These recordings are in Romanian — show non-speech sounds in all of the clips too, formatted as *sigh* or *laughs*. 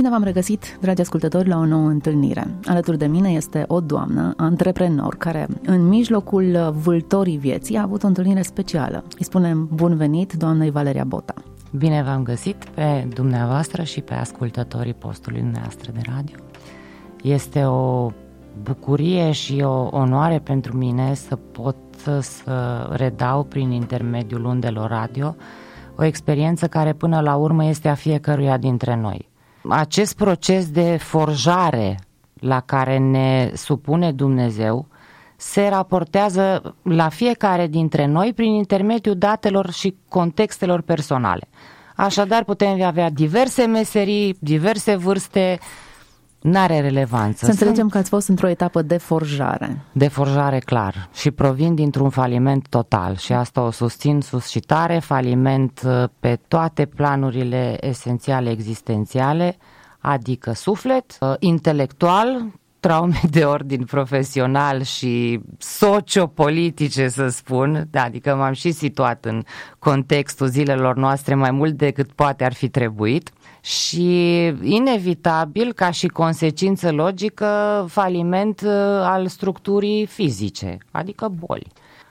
Bine v-am regăsit, dragi ascultători, la o nouă întâlnire. Alături de mine este o doamnă, antreprenor, care în mijlocul vâltorii vieții a avut o întâlnire specială. Îi spunem bun venit, doamnei Valeria Bota. Bine v-am găsit pe dumneavoastră și pe ascultătorii postului dumneavoastră de radio. Este o bucurie și o onoare pentru mine să pot să redau prin intermediul undelor radio o experiență care până la urmă este a fiecăruia dintre noi. Acest proces de forjare la care ne supune Dumnezeu se raportează la fiecare dintre noi prin intermediul datelor și contextelor personale. Așadar putem avea diverse meserii, diverse vârste, N-are relevanță. Să înțelegem că ați fost într-o etapă de forjare. De forjare, clar. Și provin dintr-un faliment total. Și asta o susțin sus și tare, faliment uh, pe toate planurile esențiale existențiale, adică suflet, uh, intelectual, traume de ordin profesional și sociopolitice, să spun, da, adică m-am și situat în contextul zilelor noastre mai mult decât poate ar fi trebuit și inevitabil, ca și consecință logică, faliment uh, al structurii fizice, adică boli.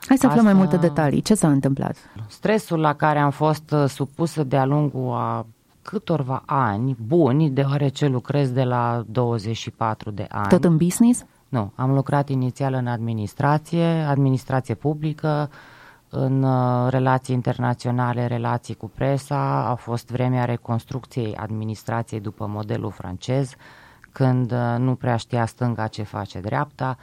Hai să aflăm Asta... mai multe detalii. Ce s-a întâmplat? Stresul la care am fost uh, supusă de-a lungul a câtorva ani buni, deoarece lucrez de la 24 de ani. Tot în business? Nu, am lucrat inițial în administrație, administrație publică, în uh, relații internaționale, relații cu presa, a fost vremea reconstrucției administrației după modelul francez, când uh, nu prea știa stânga ce face dreapta,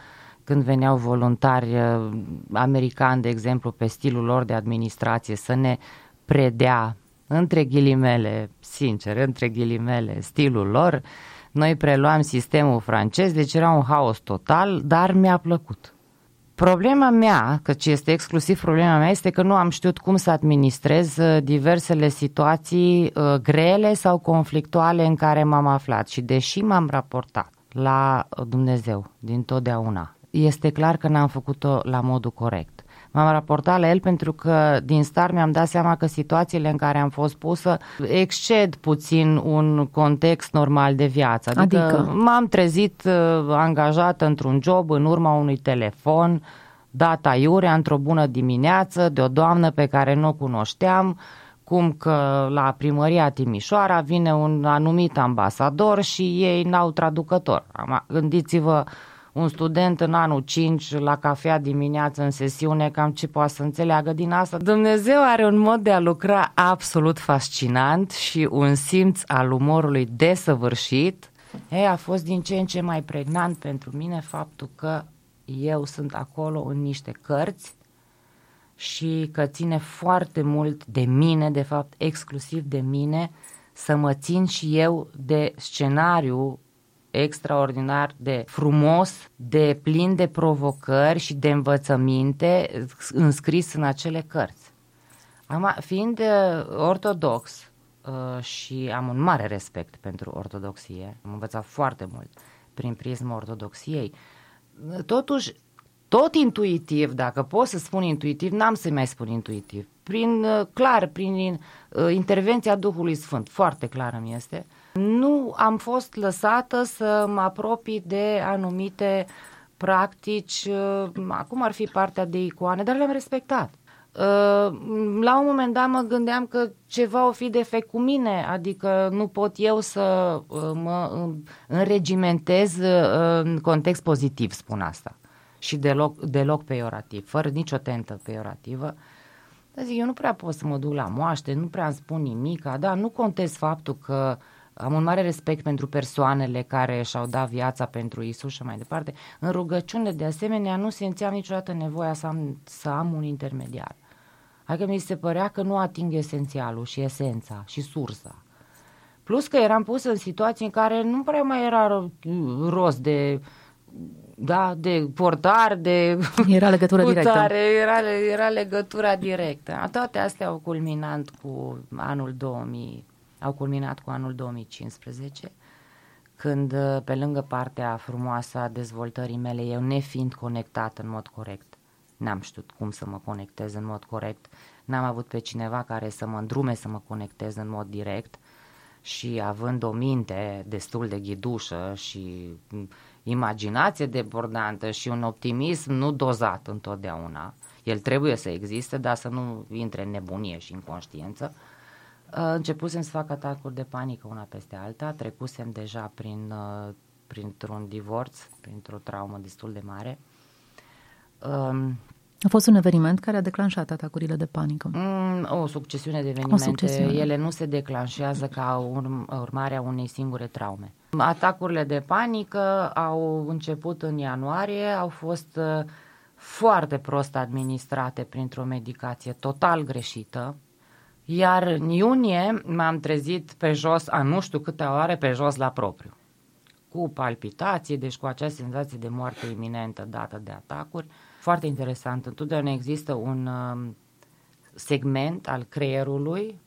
când veneau voluntari uh, americani, de exemplu, pe stilul lor de administrație să ne predea, între ghilimele, sincer, între ghilimele, stilul lor, noi preluam sistemul francez, deci era un haos total, dar mi-a plăcut Problema mea, căci este exclusiv problema mea, este că nu am știut cum să administrez uh, diversele situații uh, grele sau conflictuale în care m-am aflat și deși m-am raportat la Dumnezeu din totdeauna, este clar că n-am făcut-o la modul corect. M-am raportat la el pentru că din start mi-am dat seama că situațiile în care am fost pusă exced puțin un context normal de viață. Adică, adică? m-am trezit uh, angajată într-un job în urma unui telefon, data iurea, într-o bună dimineață, de o doamnă pe care nu o cunoșteam, cum că la primăria Timișoara vine un anumit ambasador și ei n-au traducător. Gândiți-vă un student în anul 5 la cafea dimineață în sesiune, cam ce poate să înțeleagă din asta. Dumnezeu are un mod de a lucra absolut fascinant și un simț al umorului desăvârșit. E, a fost din ce în ce mai pregnant pentru mine faptul că eu sunt acolo în niște cărți și că ține foarte mult de mine, de fapt exclusiv de mine, să mă țin și eu de scenariu extraordinar de frumos, de plin de provocări și de învățăminte înscris în acele cărți. Am, fiind uh, ortodox uh, și am un mare respect pentru ortodoxie, am învățat foarte mult prin prisma ortodoxiei, totuși tot intuitiv, dacă pot să spun intuitiv, n-am să mai spun intuitiv. Prin, uh, clar, prin intervenția Duhului Sfânt, foarte clară mi este, nu am fost lăsată să mă apropii de anumite practici, uh, acum ar fi partea de icoane, dar le-am respectat. Uh, la un moment dat mă gândeam că ceva o fi defect cu mine, adică nu pot eu să uh, mă înregimentez în context pozitiv, spun asta. Și deloc, deloc peiorativ, fără nicio tentă peiorativă. Dar zic, eu nu prea pot să mă duc la moaște, nu prea îmi spun nimic, da, nu contez faptul că uh, am un mare respect pentru persoanele care și-au dat viața pentru Isus și mai departe. În rugăciune, de asemenea, nu simțeam niciodată nevoia să am, să am un intermediar. Adică mi se părea că nu ating esențialul și esența și sursa. Plus că eram pus în situații în care nu prea mai era rost de da, de portar, de... *laughs* Era legătură directă. Era, era legătura directă. Toate astea au culminat cu anul 2000, au culminat cu anul 2015, când pe lângă partea frumoasă a dezvoltării mele, eu nefiind conectat în mod corect, n-am știut cum să mă conectez în mod corect, n-am avut pe cineva care să mă îndrume să mă conectez în mod direct și având o minte destul de ghidușă și imaginație debordantă și un optimism nu dozat întotdeauna, el trebuie să existe, dar să nu intre în nebunie și în conștiință, începusem să fac atacuri de panică una peste alta, trecusem deja prin, uh, printr-un divorț, printr-o traumă destul de mare. Um, a fost un eveniment care a declanșat atacurile de panică. Mm, o succesiune de evenimente. O succesiune. Ele nu se declanșează ca urm- urmare a unei singure traume. Atacurile de panică au început în ianuarie, au fost uh, foarte prost administrate printr-o medicație total greșită, iar în iunie m-am trezit pe jos, a nu știu câte ore, pe jos la propriu. Cu palpitație, deci cu acea senzație de moarte iminentă dată de atacuri. Foarte interesant, întotdeauna există un um, segment al creierului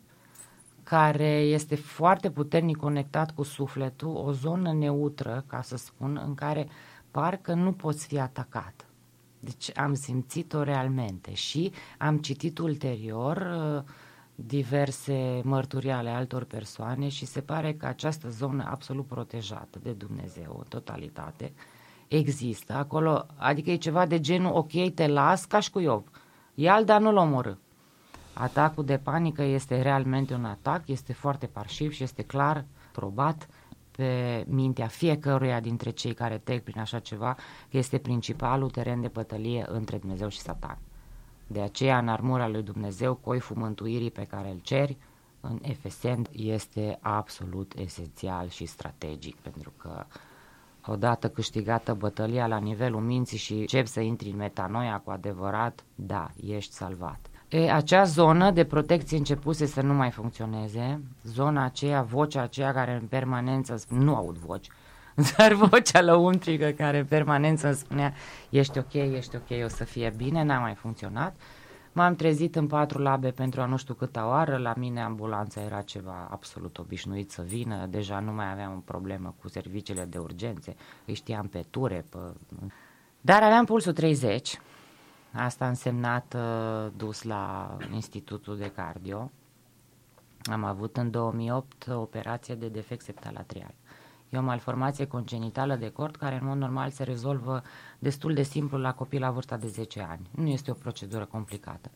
care este foarte puternic conectat cu sufletul, o zonă neutră, ca să spun, în care parcă nu poți fi atacat. Deci am simțit-o realmente și am citit ulterior uh, diverse mărturii ale altor persoane și se pare că această zonă absolut protejată de Dumnezeu în totalitate există acolo, adică e ceva de genul ok, te las ca și cu Iov, ia dar nu-l omorâ. Atacul de panică este realmente un atac, este foarte parșiv și este clar probat pe mintea fiecăruia dintre cei care trec prin așa ceva, că este principalul teren de pătălie între Dumnezeu și Satan. De aceea, în armura lui Dumnezeu, coiful mântuirii pe care îl ceri, în Efesen, este absolut esențial și strategic, pentru că odată câștigată bătălia la nivelul minții și încep să intri în metanoia cu adevărat, da, ești salvat. E, acea zonă de protecție începuse să nu mai funcționeze, zona aceea, vocea aceea care în permanență, nu aud voci, *laughs* dar vocea lăuntrică care în permanență îmi spunea ești ok, ești ok, o să fie bine, n-a mai funcționat. M-am trezit în patru labe pentru a nu știu câta oară, la mine ambulanța era ceva absolut obișnuit să vină, deja nu mai aveam o problemă cu serviciile de urgențe, îi știam pe ture, pe... dar aveam pulsul 30, asta a însemnat uh, dus la Institutul de Cardio, am avut în 2008 operație de defect septal atrial. E o malformație congenitală de cord care în mod normal se rezolvă destul de simplu la copii la vârsta de 10 ani. Nu este o procedură complicată.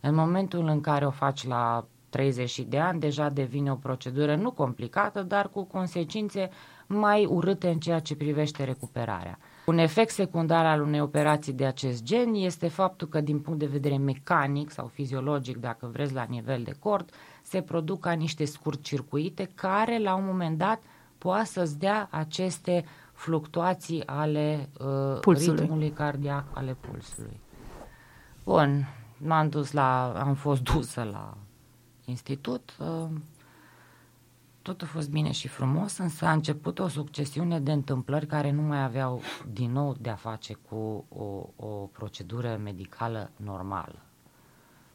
În momentul în care o faci la 30 de ani, deja devine o procedură nu complicată, dar cu consecințe mai urâte în ceea ce privește recuperarea. Un efect secundar al unei operații de acest gen este faptul că din punct de vedere mecanic sau fiziologic, dacă vreți la nivel de cord, se produc ca niște scurt-circuite care la un moment dat poate să-ți dea aceste fluctuații ale uh, pulsului. ritmului cardiac, ale pulsului. Bun, m-am dus la, am fost dusă la institut, uh, tot a fost bine și frumos, însă a început o succesiune de întâmplări care nu mai aveau din nou de a face cu o, o procedură medicală normală.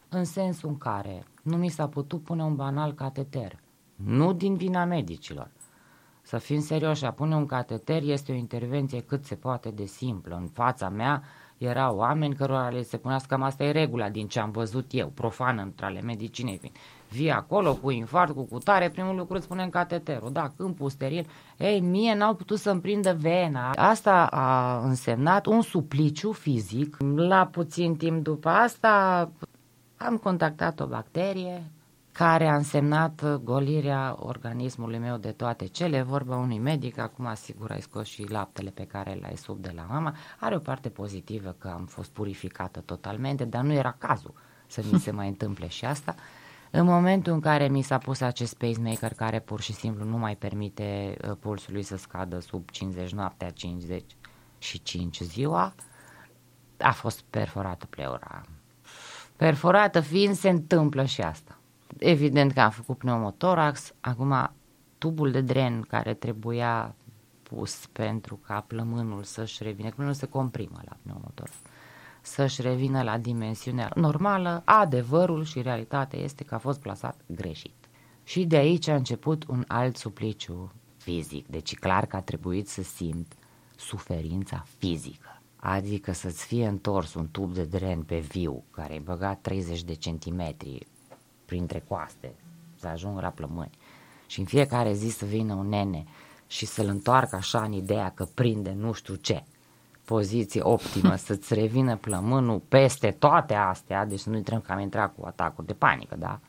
În sensul în care nu mi s-a putut pune un banal cateter, nu din vina medicilor, să fim serioși, a pune un cateter este o intervenție cât se poate de simplă. În fața mea erau oameni cărora le se punea cam asta e regula din ce am văzut eu, profan între ale medicinei. Vii acolo cu infart, cu cutare, primul lucru îți spunem cateterul, da, câmpul steril. Ei, mie n-au putut să-mi prindă vena. Asta a însemnat un supliciu fizic. La puțin timp după asta am contactat o bacterie care a însemnat golirea organismului meu de toate cele, vorba unui medic, acum asigur ai scos și laptele pe care l-ai sub de la mama, are o parte pozitivă că am fost purificată totalmente, dar nu era cazul să mi se mai întâmple și asta. În momentul în care mi s-a pus acest pacemaker care pur și simplu nu mai permite uh, pulsului să scadă sub 50 noaptea, 50 și 5 ziua, a fost perforată pleura. Perforată fiind, se întâmplă și asta. Evident că am făcut pneumotorax, acum tubul de dren care trebuia pus pentru ca plămânul să-și revină, plămânul se comprimă la pneumotor, să-și revină la dimensiunea normală, adevărul și realitatea este că a fost plasat greșit. Și de aici a început un alt supliciu fizic, deci clar că a trebuit să simt suferința fizică. Adică să-ți fie întors un tub de dren pe viu, care ai băgat 30 de centimetri printre coaste, să ajung la plămâni. Și în fiecare zi să vină un nene și să-l întoarcă așa în ideea că prinde nu știu ce poziție optimă, *laughs* să-ți revină plămânul peste toate astea, deci nu intrăm că am intrat cu atacuri de panică, da?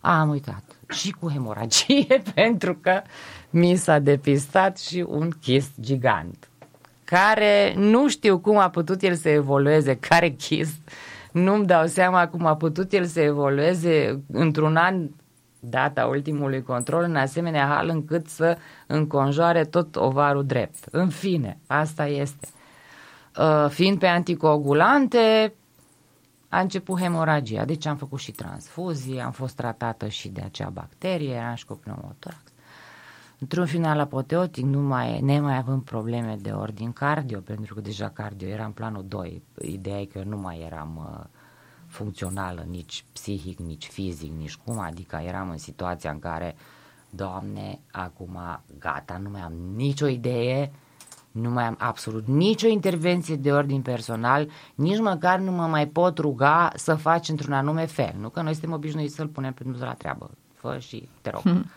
Am uitat. Și cu hemoragie, *laughs* pentru că mi s-a depistat și un chist gigant, care nu știu cum a putut el să evolueze, care chist, nu-mi dau seama cum a putut el să evolueze într-un an data ultimului control în asemenea hal încât să înconjoare tot ovarul drept. În fine, asta este. Uh, fiind pe anticoagulante, a început hemoragia, deci am făcut și transfuzii, am fost tratată și de acea bacterie, eram și cu pneumotorax. Într-un final apoteotic, nu mai, ne mai având probleme de ordin cardio, pentru că deja cardio era în planul 2. Ideea e că eu nu mai eram uh, funcțională, nici psihic, nici fizic, nici cum, adică eram în situația în care, Doamne, acum gata, nu mai am nicio idee, nu mai am absolut nicio intervenție de ordin personal, nici măcar nu mă mai pot ruga să faci într-un anume fel. Nu că noi suntem obișnuiți să-l punem pe la treabă. Fă și te rog. Hmm.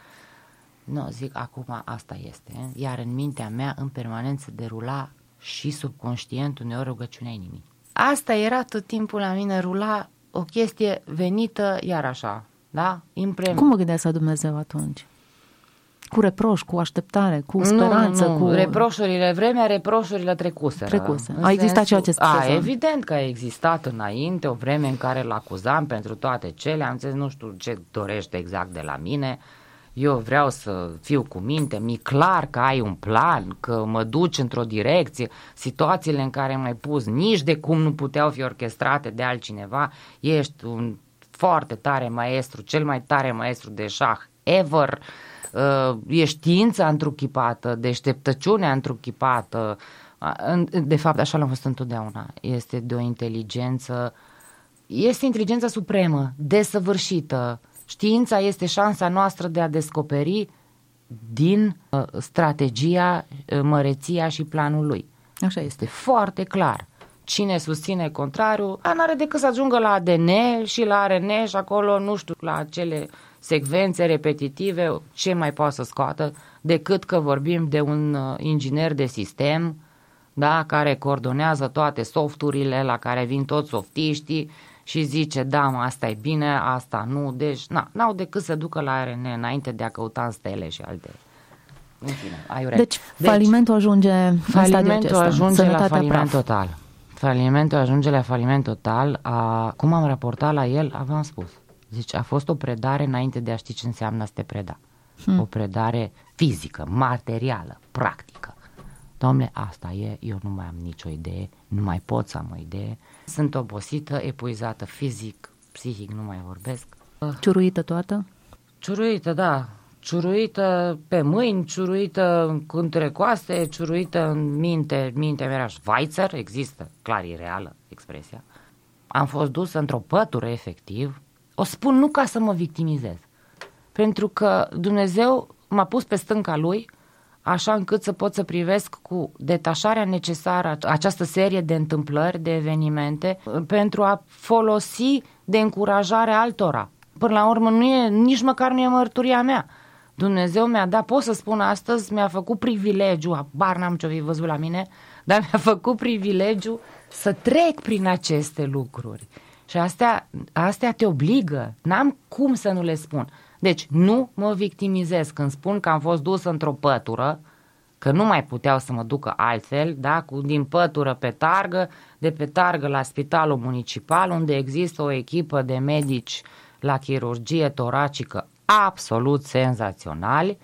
Nu, zic, acum asta este. Iar în mintea mea, în permanență, derula și subconștient uneori rugăciunea inimii. Asta era tot timpul la mine, rula o chestie venită iar așa, da? Imprem. Cum mă gândea să Dumnezeu atunci? Cu reproș, cu așteptare, cu speranță, nu, nu. cu... Reproșurile, vremea reproșurile trecuse. Trecuse. A existat ceea ce A, evident că a existat înainte o vreme în care l-acuzam pentru toate cele, am zis nu știu ce dorește exact de la mine, eu vreau să fiu cu minte, mi clar că ai un plan, că mă duci într-o direcție, situațiile în care m-ai pus nici de cum nu puteau fi orchestrate de altcineva, ești un foarte tare maestru, cel mai tare maestru de șah ever, uh, e știința întruchipată, deșteptăciunea întruchipată, de fapt așa l-am fost întotdeauna, este de o inteligență, este inteligența supremă, desăvârșită, Știința este șansa noastră de a descoperi din uh, strategia, uh, măreția și planul lui. Așa este. Foarte clar. Cine susține contrariul, nu are decât să ajungă la ADN și la RN și acolo, nu știu, la acele secvențe repetitive, ce mai poate să scoată decât că vorbim de un uh, inginer de sistem, da, care coordonează toate softurile la care vin toți softiștii și zice, da, mă, asta e bine, asta nu, deci na, n-au decât să ducă la RN înainte de a căuta în stele și alte. În fine, aiure. Deci, deci falimentul ajunge falimentul ajunge la faliment praf. total. Falimentul ajunge la faliment total. A, cum am raportat la el, aveam spus. Deci a fost o predare înainte de a ști ce înseamnă să te preda. Hmm. O predare fizică, materială, practică. Domnule, asta e, eu nu mai am nicio idee, nu mai pot să am o idee, sunt obosită, epuizată fizic, psihic, nu mai vorbesc. Ciuruită toată? Ciuruită, da. Ciuruită pe mâini, ciuruită între coaste, ciuruită în minte, mintea mea era Schweizer, există, clar, e reală expresia. Am fost dus într-o pătură, efectiv. O spun nu ca să mă victimizez, pentru că Dumnezeu m-a pus pe stânca lui așa încât să pot să privesc cu detașarea necesară această serie de întâmplări, de evenimente, pentru a folosi de încurajare altora. Până la urmă, nu e, nici măcar nu e mărturia mea. Dumnezeu mi-a dat, pot să spun astăzi, mi-a făcut privilegiu, bar n-am ce-o fi văzut la mine, *laughs* dar mi-a făcut privilegiu să trec prin aceste lucruri. Și astea, astea te obligă, n-am cum să nu le spun. Deci nu mă victimizez când spun că am fost dus într-o pătură, că nu mai puteau să mă ducă altfel, da? Cu, din pătură pe targă, de pe targă la spitalul municipal, unde există o echipă de medici la chirurgie toracică absolut senzaționali,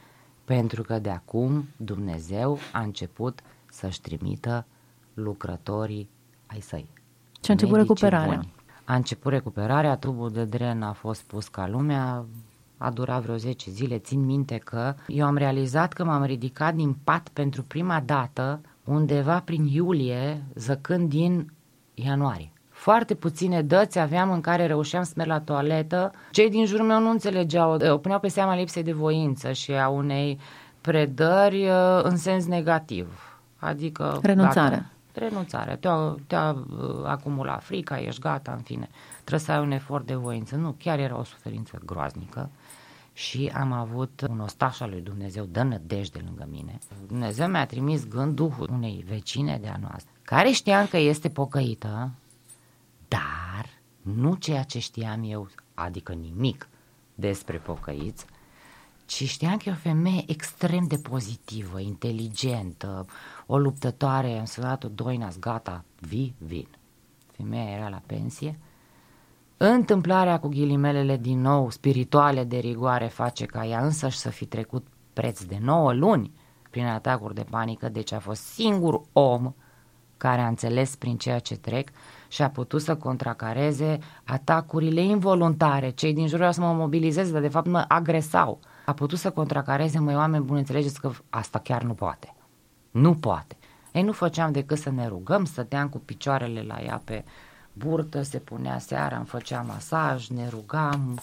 pentru că de acum Dumnezeu a început să-și trimită lucrătorii ai săi. Și a început recuperarea. Buni. A început recuperarea, tubul de dren a fost pus ca lumea, a durat vreo 10 zile, țin minte că eu am realizat că m-am ridicat din pat pentru prima dată undeva prin iulie, zăcând din ianuarie. Foarte puține dăți aveam în care reușeam să merg la toaletă. Cei din jurul meu nu înțelegeau, o puneau pe seama lipsei de voință și a unei predări uh, în sens negativ. Adică... Renunțare. Gata, renunțare. Te-a, te-a uh, acumulat frica, ești gata, în fine. Trebuie să ai un efort de voință. Nu, chiar era o suferință groaznică și am avut un ostaș al lui Dumnezeu, dă nădejde lângă mine. Dumnezeu mi-a trimis gândul unei vecine de-a noastră, care știam că este pocăită, dar nu ceea ce știam eu, adică nimic despre pocăiți, ci știam că e o femeie extrem de pozitivă, inteligentă, o luptătoare, am sunat-o, Doinas, gata, vii, vin. Femeia era la pensie. Întâmplarea cu ghilimelele din nou, spirituale de rigoare, face ca ea însăși să fi trecut preț de 9 luni prin atacuri de panică, deci a fost singur om care a înțeles prin ceea ce trec și a putut să contracareze atacurile involuntare. Cei din jur vreau să mă mobilizeze, dar de fapt mă agresau. A putut să contracareze, măi oameni buni, înțelegeți că asta chiar nu poate. Nu poate. Ei, nu făceam decât să ne rugăm, stăteam cu picioarele la ea pe burtă, se punea seara, îmi făcea masaj, ne rugam,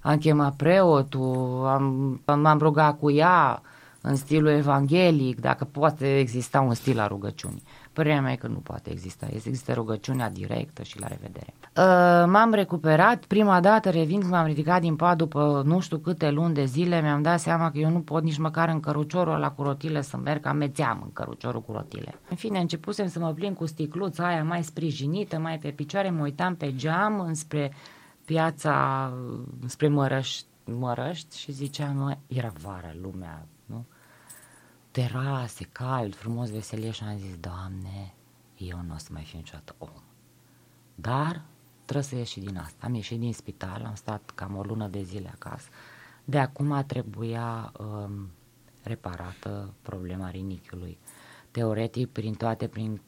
am chemat preotul, am, m-am rugat cu ea în stilul evanghelic, dacă poate exista un stil la rugăciunii. Părerea mea e că nu poate exista. Există rugăciunea directă și la revedere. Uh, m-am recuperat. Prima dată, revin când m-am ridicat din pat după nu știu câte luni de zile, mi-am dat seama că eu nu pot nici măcar în căruciorul la cu rotile să merg, amețeam în căruciorul cu rotile. În fine, începusem să mă plin cu sticluța aia mai sprijinită, mai pe picioare, mă uitam pe geam înspre piața, spre Mărăști, Mărăști și ziceam, era vară, lumea terase, cald, frumos, veselie și am zis, Doamne, eu nu o să mai fiu niciodată om. Dar trebuie să ieși din asta. Am ieșit din spital, am stat cam o lună de zile acasă. De acum trebuia um, reparată problema rinichiului. Teoretic, prin toate prin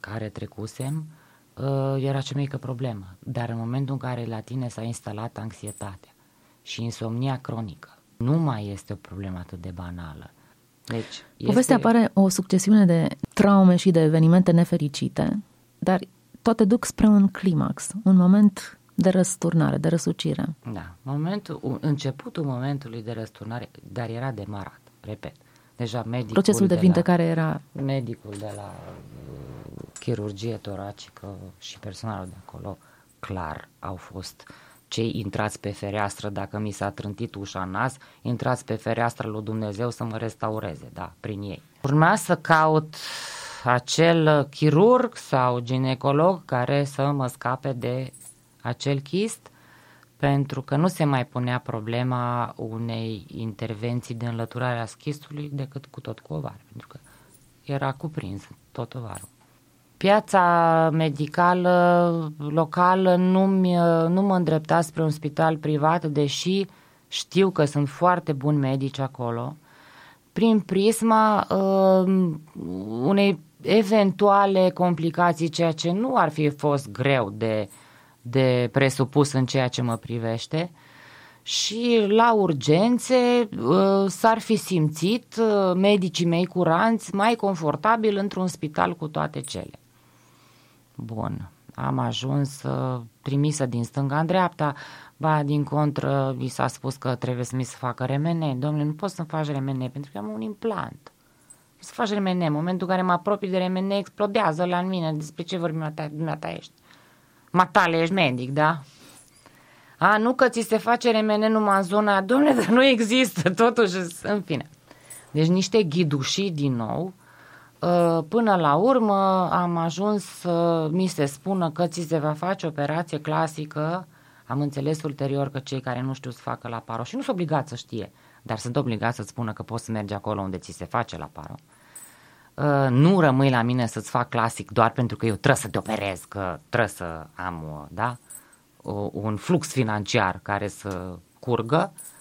care trecusem, uh, era cea mică problemă. Dar în momentul în care la tine s-a instalat anxietatea și insomnia cronică, nu mai este o problemă atât de banală deci, este... Povestea apare o succesiune de traume și de evenimente nefericite, dar toate duc spre un climax, un moment de răsturnare, de răsucire. Da, momentul, începutul momentului de răsturnare, dar era demarat, repet. Deja medicul Procesul de, de vindecare la, era... Medicul de la uh, chirurgie toracică și personalul de acolo, clar, au fost uh, cei intrați pe fereastră, dacă mi s-a trântit ușa în nas, intrați pe fereastră lui Dumnezeu să mă restaureze, da, prin ei. Urma să caut acel chirurg sau ginecolog care să mă scape de acel chist, pentru că nu se mai punea problema unei intervenții de înlăturare a schistului decât cu tot cu ovar, pentru că era cuprins tot ovarul. Piața medicală locală nu, nu mă îndrepta spre un spital privat, deși știu că sunt foarte buni medici acolo, prin prisma uh, unei eventuale complicații, ceea ce nu ar fi fost greu de, de presupus în ceea ce mă privește. Și la urgențe uh, s-ar fi simțit uh, medicii mei curanți mai confortabil într-un spital cu toate cele. Bun, am ajuns uh, trimisă din stânga în dreapta, ba din contră mi s-a spus că trebuie să mi se facă remene. Domnule, nu poți să-mi faci remene pentru că am un implant. Să faci remene, în momentul în care mă apropii de remene, explodează la mine. Despre ce vorbim dumneata ești? Matale, ești medic, da? A, nu că ți se face remene numai în zona, domnule, dar nu există, totuși, în fine. Deci niște ghidușii din nou, Uh, până la urmă am ajuns să mi se spună că ți se va face operație clasică. Am înțeles ulterior că cei care nu știu să facă la paro și nu sunt obligați să știe, dar sunt obligați să-ți spună că poți să mergi acolo unde ți se face la paro. Uh, nu rămâi la mine să-ți fac clasic doar pentru că eu trebuie să te operez, că trebuie să am uh, da, un flux financiar care să curgă, Uh,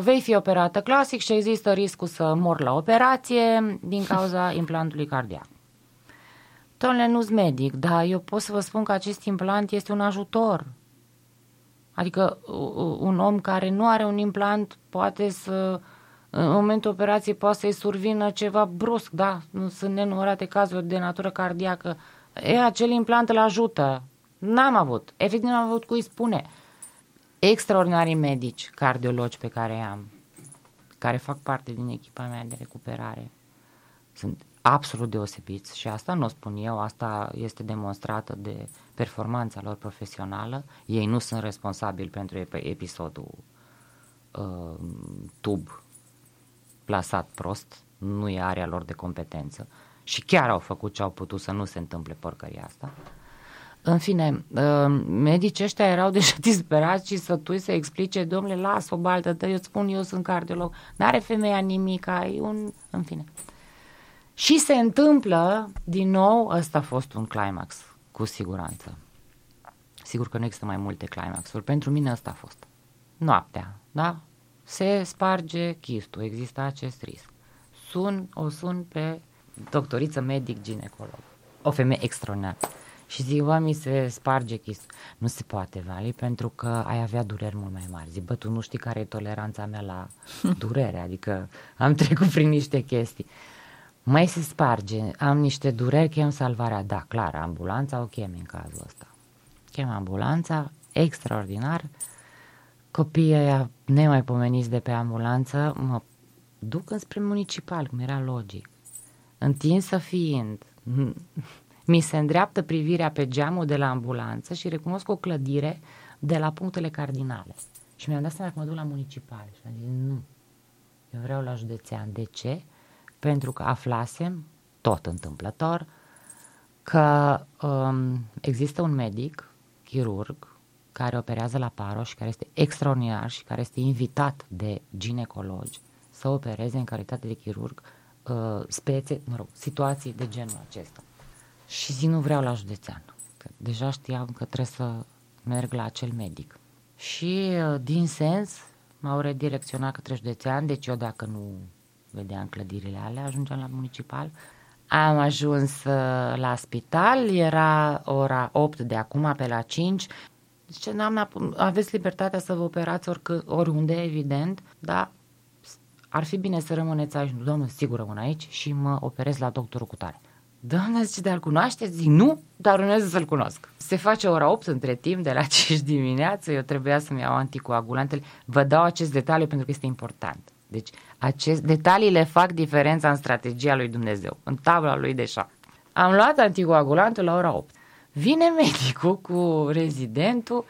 vei fi operată clasic și există riscul să mor la operație din cauza *laughs* implantului cardiac. Domnule, nu-s medic, dar eu pot să vă spun că acest implant este un ajutor. Adică un om care nu are un implant poate să în momentul operației poate să-i survină ceva brusc, da, nu sunt nenumărate cazuri de natură cardiacă. E, acel implant îl ajută. N-am avut, efectiv n-am avut cui spune. Extraordinarii medici, cardiologi pe care am, care fac parte din echipa mea de recuperare, sunt absolut deosebiți și asta nu o spun eu, asta este demonstrată de performanța lor profesională. Ei nu sunt responsabili pentru episodul uh, tub plasat prost, nu e area lor de competență și chiar au făcut ce au putut să nu se întâmple porcăria asta. În fine, uh, medicii ăștia erau *laughs* deja disperați și sătui să explice, domnule, las o baltă, eu îți spun, eu sunt cardiolog, n-are femeia nimic, ai un... în fine. Și se întâmplă, din nou, ăsta a fost un climax, cu siguranță. Sigur că nu există mai multe climaxuri, pentru mine ăsta a fost. Noaptea, da? Se sparge chistul, există acest risc. Sun, o sun pe doctoriță medic ginecolog, o femeie extraordinară. Și zic, bă, mi se sparge chistul. Nu se poate, Vali, pentru că ai avea dureri mult mai mari. Zic, bă, tu nu știi care e toleranța mea la *laughs* durere, adică am trecut prin niște chestii. Mai se sparge, am niște dureri, chem salvarea. Da, clar, ambulanța o chem în cazul ăsta. Chem ambulanța, extraordinar. Copiii aia nemaipomeniți de pe ambulanță mă duc înspre municipal, cum era logic. Întinsă fiind, mi se îndreaptă privirea pe geamul de la ambulanță și recunosc o clădire de la punctele cardinale. Și mi-am dat seama că mă duc la municipal. Și am zis, nu, eu vreau la județean. De ce? Pentru că aflasem, tot întâmplător, că um, există un medic, chirurg, care operează la Paro și care este extraordinar și care este invitat de ginecologi să opereze în calitate de chirurg uh, spețe, mă rog, situații de genul acesta. Și zic, nu vreau la județean. Că deja știam că trebuie să merg la acel medic. Și uh, din sens m-au redirecționat către județean, deci eu dacă nu vedeam clădirile alea, ajungeam la municipal. Am ajuns uh, la spital, era ora 8 de acum, pe la 5. Zice, doamna, aveți libertatea să vă operați oricând, oriunde, evident, dar ar fi bine să rămâneți aici. Doamne, sigur rămân aici și mă operez la doctorul cu tare. Doamna zice, dar îl cunoașteți? Zic, nu, dar urmează să-l cunosc. Se face ora 8 între timp, de la *laughs* 5 dimineață, eu trebuia să-mi iau anticoagulantele. Vă dau acest detaliu pentru că este important. Deci, acest, detaliile fac diferența în strategia lui Dumnezeu, în tabla lui de șapte. Am luat anticoagulantul la ora 8. Vine medicul cu rezidentul,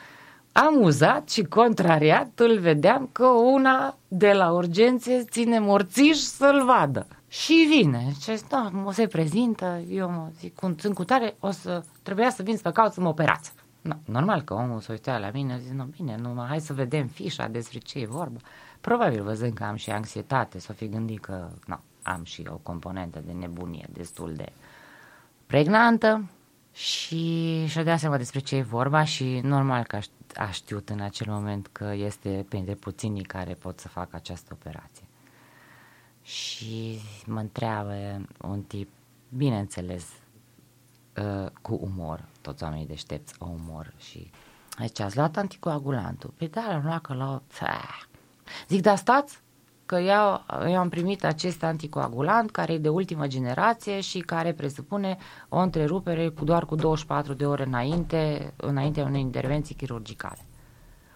amuzat și contrariat, îl vedeam că una de la urgențe ține morțiș să-l vadă. Și vine, ce da, mă se prezintă, eu mă zic, sunt cu tare, o să, trebuia să vin să vă caut să mă operați. No, normal că omul se uitea la mine, zice, nu, bine, nu, hai să vedem fișa despre ce e vorba. Probabil văzând că am și anxietate, să fi gândit că nu, am și o componentă de nebunie destul de pregnantă și și-a dat seama despre ce e vorba și normal că a știut în acel moment că este printre puținii care pot să facă această operație. Și mă întreabă un tip, bineînțeles, uh, cu umor, toți oamenii deștepți au umor și aici ați luat anticoagulantul. Păi da, l-am luat că l-au... Zic, dar stați, că eu, eu am primit acest anticoagulant care e de ultimă generație și care presupune o întrerupere cu doar cu 24 de ore înainte, înainte unei intervenții chirurgicale.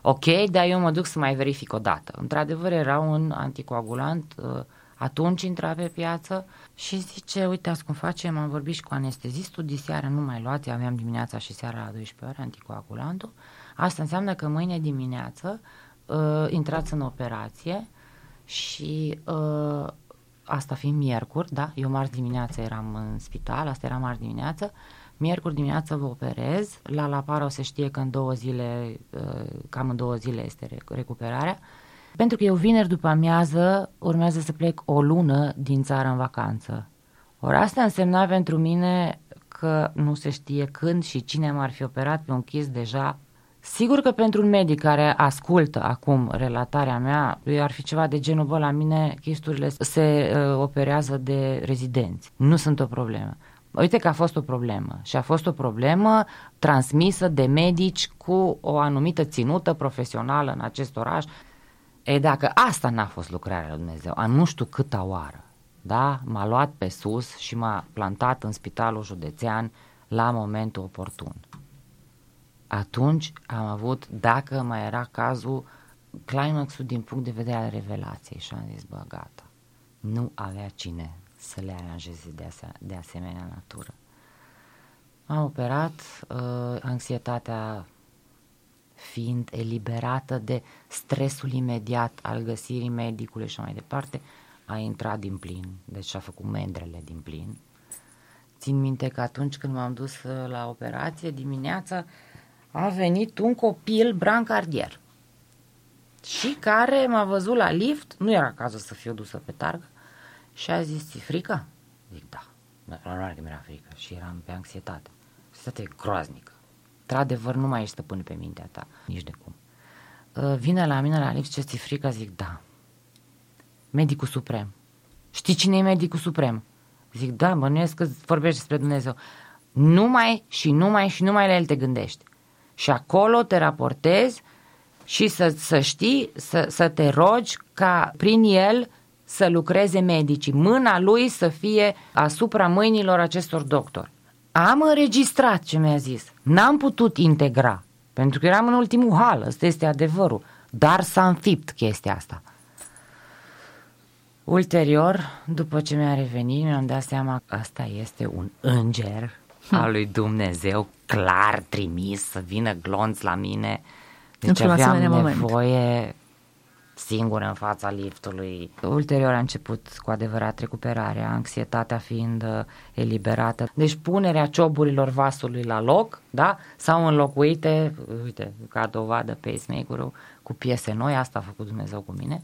Ok, dar eu mă duc să mai verific o dată. Într-adevăr era un anticoagulant, uh, atunci intra pe piață și zice, uite cum facem, am vorbit și cu anestezistul, diseară nu mai luați, aveam dimineața și seara la 12 ore anticoagulantul. Asta înseamnă că mâine dimineață uh, intrați în operație și uh, asta fiind miercuri, da, eu marți dimineață eram în spital, asta era marți dimineață, miercuri dimineață vă operez, la La Paro se știe că în două zile, uh, cam în două zile este recuperarea, pentru că eu vineri după amiază urmează să plec o lună din țară în vacanță. Ori asta însemna pentru mine că nu se știe când și cine m-ar fi operat pe un chis deja Sigur că pentru un medic care ascultă acum relatarea mea, ar fi ceva de genul, bă, la mine chisturile se uh, operează de rezidenți. Nu sunt o problemă. Uite că a fost o problemă și a fost o problemă transmisă de medici cu o anumită ținută profesională în acest oraș. E, dacă asta n-a fost lucrarea lui Dumnezeu, a nu știu câta oară, da? M-a luat pe sus și m-a plantat în spitalul județean la momentul oportun. Atunci am avut, dacă mai era cazul, climaxul din punct de vedere al revelației și am zis, bă, gata, nu avea cine să le aranjeze de, ase- de asemenea natură. Am operat, uh, anxietatea fiind eliberată de stresul imediat al găsirii medicului și mai departe, a intrat din plin, deci a făcut mendrele din plin. Țin minte că atunci când m-am dus uh, la operație, dimineața, a venit un copil brancardier și care m-a văzut la lift, nu era cazul să fiu dusă pe targă, și a zis, ți frică? Zic, da. Normal că mi-era frică și eram pe anxietate. Anxietate groaznică. Într-adevăr, nu mai ești stăpân pe mintea ta, nici de cum. Uh, vine la mine la lift, ce ți frică? Zic, da. Medicul suprem. Știi cine e medicul suprem? Zic, da, bănuiesc că vorbești despre Dumnezeu. Numai și numai și numai la el te gândești. Și acolo te raportezi și să, să știi, să, să te rogi ca prin el să lucreze medicii, mâna lui să fie asupra mâinilor acestor doctori. Am înregistrat ce mi-a zis, n-am putut integra, pentru că eram în ultimul hal, ăsta este adevărul, dar s-a înfipt chestia asta. Ulterior, după ce mi-a revenit, mi-am dat seama că asta este un înger al lui Dumnezeu, clar trimis să vină glonț la mine. Deci aveam nevoie moment singur în fața liftului. Ulterior a început cu adevărat recuperarea, anxietatea fiind uh, eliberată. Deci punerea cioburilor vasului la loc, da, s-au înlocuite, uite, ca dovadă pacemaker-ul cu piese noi, asta a făcut Dumnezeu cu mine.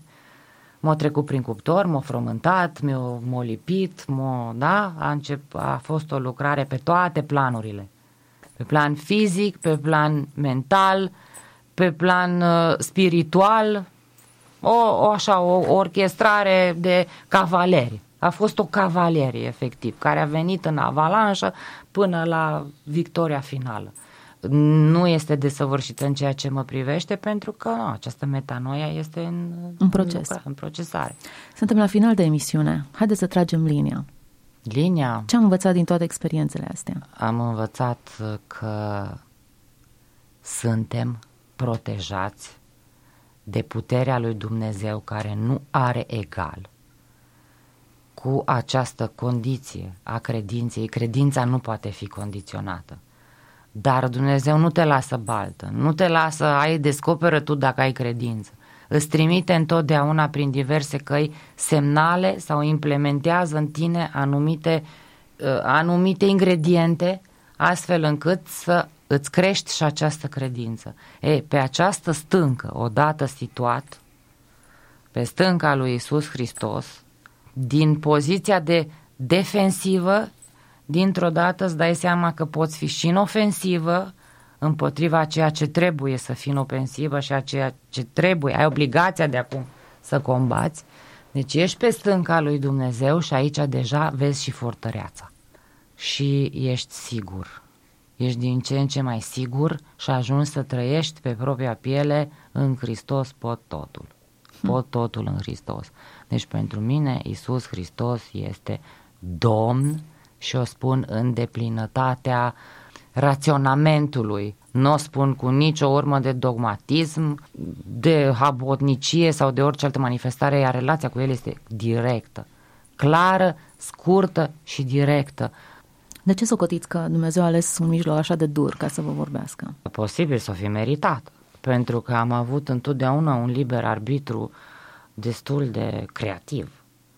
M-a trecut prin cuptor, m-a frământat, mi-a, m-a lipit, m-a, da, a, încep, a fost o lucrare pe toate planurile. Pe plan fizic, pe plan mental, pe plan uh, spiritual, o, o așa, o, o orchestrare de cavaleri. A fost o cavalerie, efectiv, care a venit în avalanșă până la victoria finală. Nu este desăvârșită în ceea ce mă privește, pentru că nu, această metanoia este în, în, proces. în, în procesare. Suntem la final de emisiune. Haideți să tragem linia. Linia? Ce am învățat din toate experiențele astea? Am învățat că suntem protejați de puterea lui Dumnezeu care nu are egal cu această condiție a credinței. Credința nu poate fi condiționată. Dar Dumnezeu nu te lasă baltă, nu te lasă, ai descoperă tu dacă ai credință. Îți trimite întotdeauna prin diverse căi semnale sau implementează în tine anumite, uh, anumite ingrediente astfel încât să îți crești și această credință. E, pe această stâncă, odată situat, pe stânca lui Isus Hristos, din poziția de defensivă, dintr-o dată îți dai seama că poți fi și în ofensivă, împotriva ceea ce trebuie să fii în ofensivă și a ceea ce trebuie, ai obligația de acum să combați. Deci ești pe stânca lui Dumnezeu și aici deja vezi și fortăreața. Și ești sigur ești din ce în ce mai sigur și ajungi să trăiești pe propria piele în Hristos pot totul. Pot totul în Hristos. Deci pentru mine Isus Hristos este Domn și o spun în deplinătatea raționamentului. Nu o spun cu nicio urmă de dogmatism, de habotnicie sau de orice altă manifestare, iar relația cu El este directă, clară, scurtă și directă. De ce socotiți că Dumnezeu a ales un mijloc așa de dur ca să vă vorbească? Posibil să o fi meritat, pentru că am avut întotdeauna un liber arbitru destul de creativ.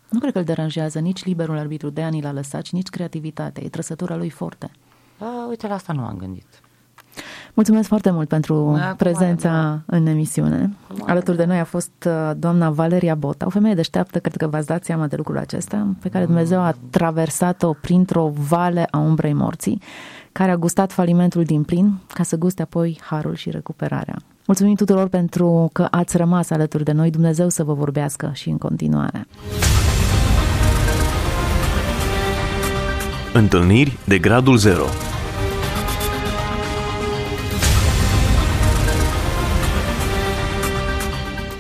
Nu cred că îl deranjează nici liberul arbitru, de ani l-a lăsat, și nici creativitatea, e trăsătura lui forte. Da, uite, la asta nu am gândit. Mulțumesc foarte mult pentru da, prezența în emisiune. Alături de noi a fost uh, doamna Valeria Bota, o femeie deșteaptă, cred că v-ați dat seama de lucrul acesta, pe care Dumnezeu a traversat-o printr-o vale a umbrei morții, care a gustat falimentul din plin, ca să guste apoi harul și recuperarea. Mulțumim tuturor pentru că ați rămas alături de noi. Dumnezeu să vă vorbească și în continuare. Întâlniri de gradul 0